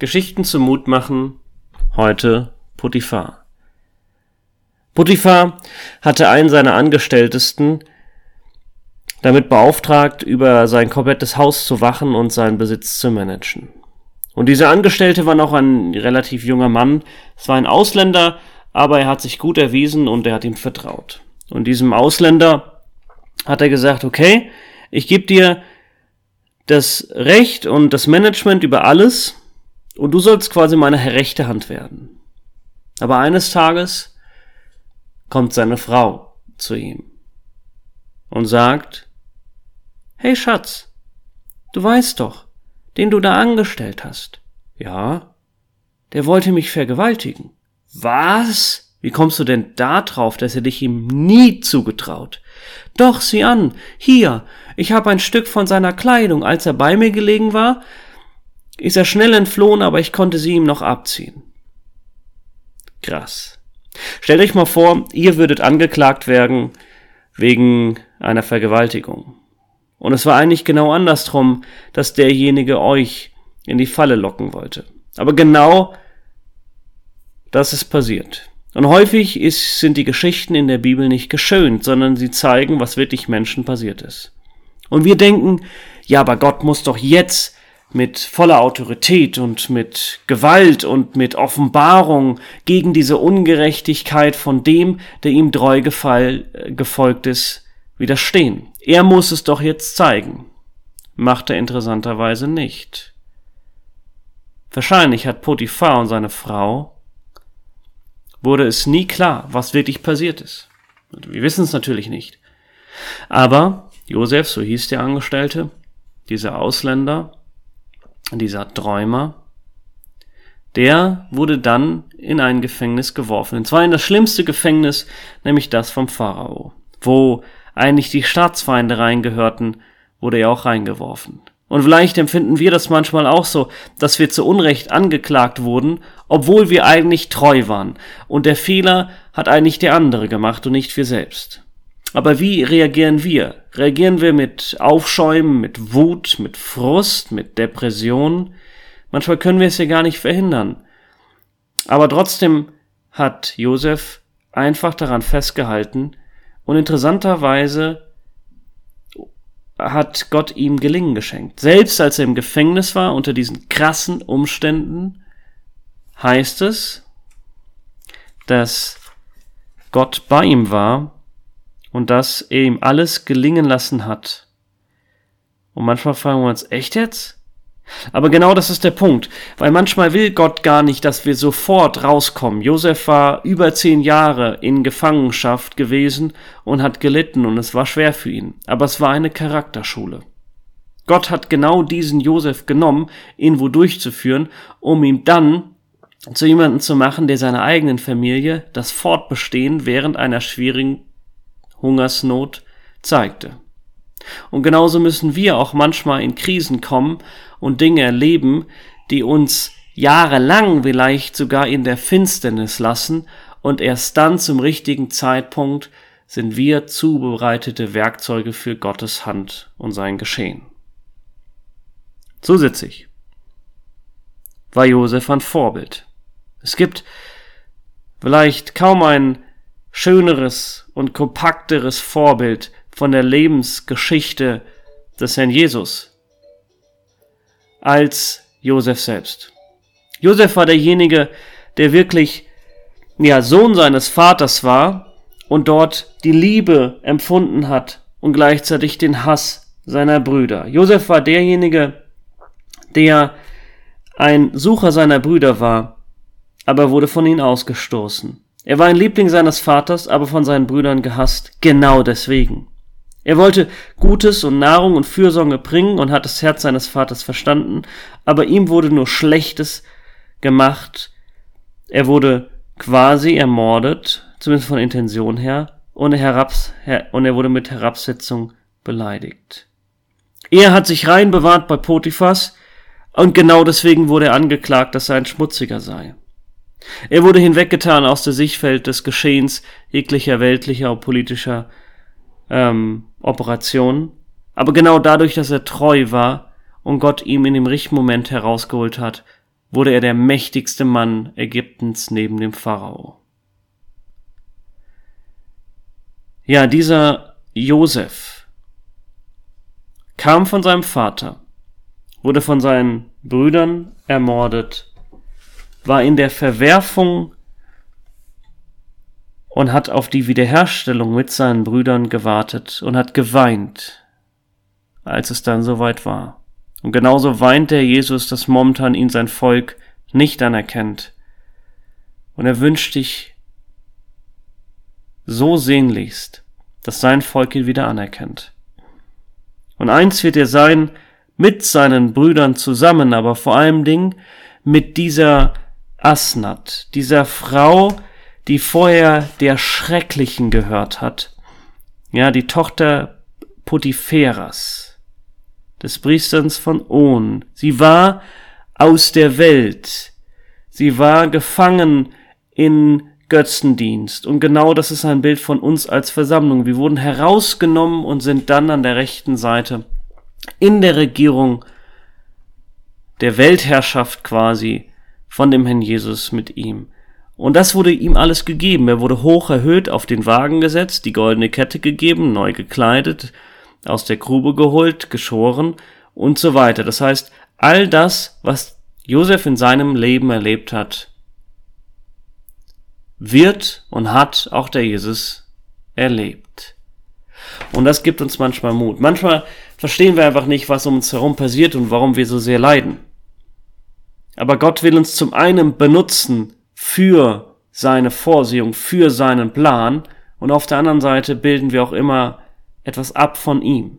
Geschichten zum Mut machen, heute Potiphar. Potiphar hatte einen seiner Angestelltesten damit beauftragt, über sein komplettes Haus zu wachen und seinen Besitz zu managen. Und dieser Angestellte war noch ein relativ junger Mann. Es war ein Ausländer, aber er hat sich gut erwiesen und er hat ihm vertraut. Und diesem Ausländer hat er gesagt, okay, ich gebe dir das Recht und das Management über alles und du sollst quasi meine rechte Hand werden. Aber eines Tages kommt seine Frau zu ihm und sagt, Hey Schatz, du weißt doch, den du da angestellt hast. Ja, der wollte mich vergewaltigen. Was? Wie kommst du denn da drauf, dass er dich ihm nie zugetraut? Doch, sieh an, hier, ich habe ein Stück von seiner Kleidung, als er bei mir gelegen war, ist er schnell entflohen, aber ich konnte sie ihm noch abziehen. Krass. Stellt euch mal vor, ihr würdet angeklagt werden wegen einer Vergewaltigung. Und es war eigentlich genau andersrum, dass derjenige euch in die Falle locken wollte. Aber genau das ist passiert. Und häufig ist, sind die Geschichten in der Bibel nicht geschönt, sondern sie zeigen, was wirklich Menschen passiert ist. Und wir denken, ja, aber Gott muss doch jetzt mit voller Autorität und mit Gewalt und mit Offenbarung gegen diese Ungerechtigkeit von dem, der ihm treu gefall, äh, gefolgt ist, widerstehen. Er muss es doch jetzt zeigen. Macht er interessanterweise nicht. Wahrscheinlich hat Potiphar und seine Frau wurde es nie klar, was wirklich passiert ist. Wir wissen es natürlich nicht. Aber Josef, so hieß der Angestellte, dieser Ausländer, dieser Träumer, der wurde dann in ein Gefängnis geworfen. Und zwar in das schlimmste Gefängnis, nämlich das vom Pharao. Wo eigentlich die Staatsfeinde reingehörten, wurde er auch reingeworfen. Und vielleicht empfinden wir das manchmal auch so, dass wir zu Unrecht angeklagt wurden, obwohl wir eigentlich treu waren. Und der Fehler hat eigentlich der andere gemacht und nicht wir selbst. Aber wie reagieren wir? Reagieren wir mit Aufschäumen, mit Wut, mit Frust, mit Depression? Manchmal können wir es ja gar nicht verhindern. Aber trotzdem hat Josef einfach daran festgehalten und interessanterweise hat Gott ihm Gelingen geschenkt. Selbst als er im Gefängnis war, unter diesen krassen Umständen, heißt es, dass Gott bei ihm war und dass er ihm alles gelingen lassen hat. Und manchmal fragen wir uns, echt jetzt? Aber genau das ist der Punkt, weil manchmal will Gott gar nicht, dass wir sofort rauskommen. Josef war über zehn Jahre in Gefangenschaft gewesen und hat gelitten und es war schwer für ihn. Aber es war eine Charakterschule. Gott hat genau diesen Josef genommen, ihn wo durchzuführen, um ihn dann zu jemandem zu machen, der seiner eigenen Familie das Fortbestehen während einer schwierigen Hungersnot zeigte. Und genauso müssen wir auch manchmal in Krisen kommen und Dinge erleben, die uns jahrelang vielleicht sogar in der Finsternis lassen und erst dann zum richtigen Zeitpunkt sind wir zubereitete Werkzeuge für Gottes Hand und sein Geschehen. Zusätzlich war Josef ein Vorbild. Es gibt vielleicht kaum ein schöneres und kompakteres Vorbild von der Lebensgeschichte des Herrn Jesus als Josef selbst. Josef war derjenige, der wirklich ja, Sohn seines Vaters war und dort die Liebe empfunden hat und gleichzeitig den Hass seiner Brüder. Josef war derjenige, der ein Sucher seiner Brüder war, aber wurde von ihnen ausgestoßen. Er war ein Liebling seines Vaters, aber von seinen Brüdern gehasst, genau deswegen. Er wollte Gutes und Nahrung und Fürsorge bringen und hat das Herz seines Vaters verstanden, aber ihm wurde nur Schlechtes gemacht. Er wurde quasi ermordet, zumindest von Intention her, und er, und er wurde mit Herabsetzung beleidigt. Er hat sich rein bewahrt bei Potiphas, und genau deswegen wurde er angeklagt, dass er ein Schmutziger sei. Er wurde hinweggetan aus der Sichtfeld des Geschehens jeglicher weltlicher und politischer ähm, Operationen, aber genau dadurch, dass er treu war und Gott ihm in dem richtigen Moment herausgeholt hat, wurde er der mächtigste Mann Ägyptens neben dem Pharao. Ja, dieser Josef kam von seinem Vater, wurde von seinen Brüdern ermordet, war in der Verwerfung und hat auf die Wiederherstellung mit seinen Brüdern gewartet und hat geweint, als es dann soweit war. Und genauso weint der Jesus, dass momentan ihn sein Volk nicht anerkennt. Und er wünscht sich so sehnlichst, dass sein Volk ihn wieder anerkennt. Und eins wird er sein, mit seinen Brüdern zusammen, aber vor allem Ding mit dieser Asnat, dieser Frau, die vorher der Schrecklichen gehört hat. Ja, die Tochter Potipheras des Priesterns von On. Sie war aus der Welt. Sie war gefangen in Götzendienst. Und genau das ist ein Bild von uns als Versammlung. Wir wurden herausgenommen und sind dann an der rechten Seite in der Regierung der Weltherrschaft quasi von dem Herrn Jesus mit ihm. Und das wurde ihm alles gegeben. Er wurde hoch erhöht, auf den Wagen gesetzt, die goldene Kette gegeben, neu gekleidet, aus der Grube geholt, geschoren und so weiter. Das heißt, all das, was Josef in seinem Leben erlebt hat, wird und hat auch der Jesus erlebt. Und das gibt uns manchmal Mut. Manchmal verstehen wir einfach nicht, was um uns herum passiert und warum wir so sehr leiden. Aber Gott will uns zum einen benutzen für seine Vorsehung, für seinen Plan und auf der anderen Seite bilden wir auch immer etwas ab von ihm.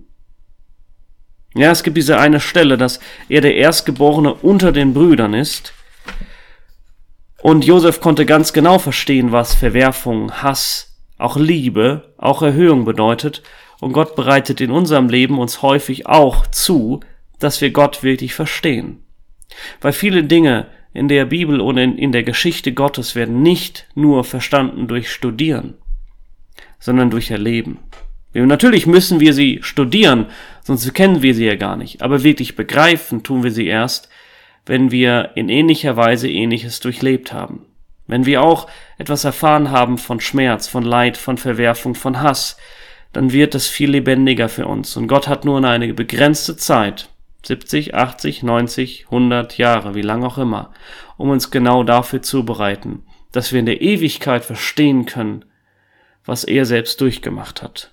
Ja, es gibt diese eine Stelle, dass er der Erstgeborene unter den Brüdern ist. Und Josef konnte ganz genau verstehen, was Verwerfung, Hass, auch Liebe, auch Erhöhung bedeutet. Und Gott bereitet in unserem Leben uns häufig auch zu, dass wir Gott wirklich verstehen. Weil viele Dinge in der Bibel und in, der Geschichte Gottes werden nicht nur verstanden durch Studieren, sondern durch Erleben. Natürlich müssen wir sie studieren, sonst kennen wir sie ja gar nicht. Aber wirklich begreifen tun wir sie erst, wenn wir in ähnlicher Weise ähnliches durchlebt haben. Wenn wir auch etwas erfahren haben von Schmerz, von Leid, von Verwerfung, von Hass, dann wird es viel lebendiger für uns. Und Gott hat nur eine begrenzte Zeit, 70, 80, 90, 100 Jahre, wie lang auch immer, um uns genau dafür zubereiten, dass wir in der Ewigkeit verstehen können, was er selbst durchgemacht hat.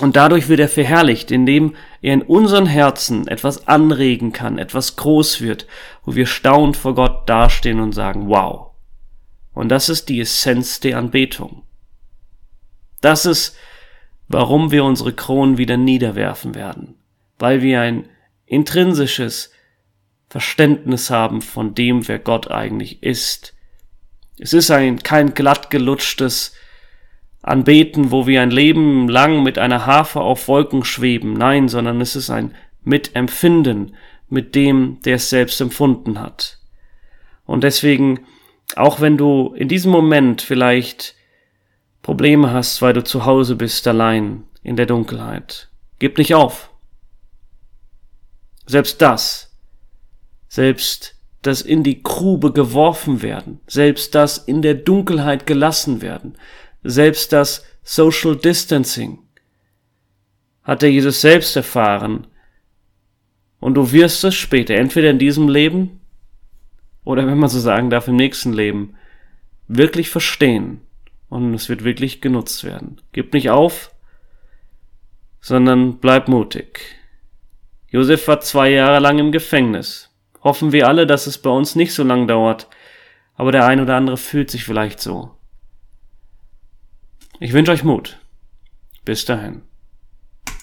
Und dadurch wird er verherrlicht, indem er in unseren Herzen etwas anregen kann, etwas groß wird, wo wir staunend vor Gott dastehen und sagen, wow. Und das ist die Essenz der Anbetung. Das ist, warum wir unsere Kronen wieder niederwerfen werden, weil wir ein intrinsisches Verständnis haben von dem, wer Gott eigentlich ist. Es ist ein kein glatt gelutschtes anbeten, wo wir ein Leben lang mit einer Harfe auf Wolken schweben. Nein, sondern es ist ein Mitempfinden mit dem, der es selbst empfunden hat. Und deswegen, auch wenn du in diesem Moment vielleicht Probleme hast, weil du zu Hause bist, allein in der Dunkelheit, gib nicht auf. Selbst das, selbst das in die Grube geworfen werden, selbst das in der Dunkelheit gelassen werden, selbst das Social Distancing hat der Jesus selbst erfahren. Und du wirst es später, entweder in diesem Leben oder wenn man so sagen darf, im nächsten Leben, wirklich verstehen. Und es wird wirklich genutzt werden. Gib nicht auf, sondern bleib mutig. Josef war zwei Jahre lang im Gefängnis. Hoffen wir alle, dass es bei uns nicht so lang dauert, aber der ein oder andere fühlt sich vielleicht so. Ich wünsche euch Mut. Bis dahin.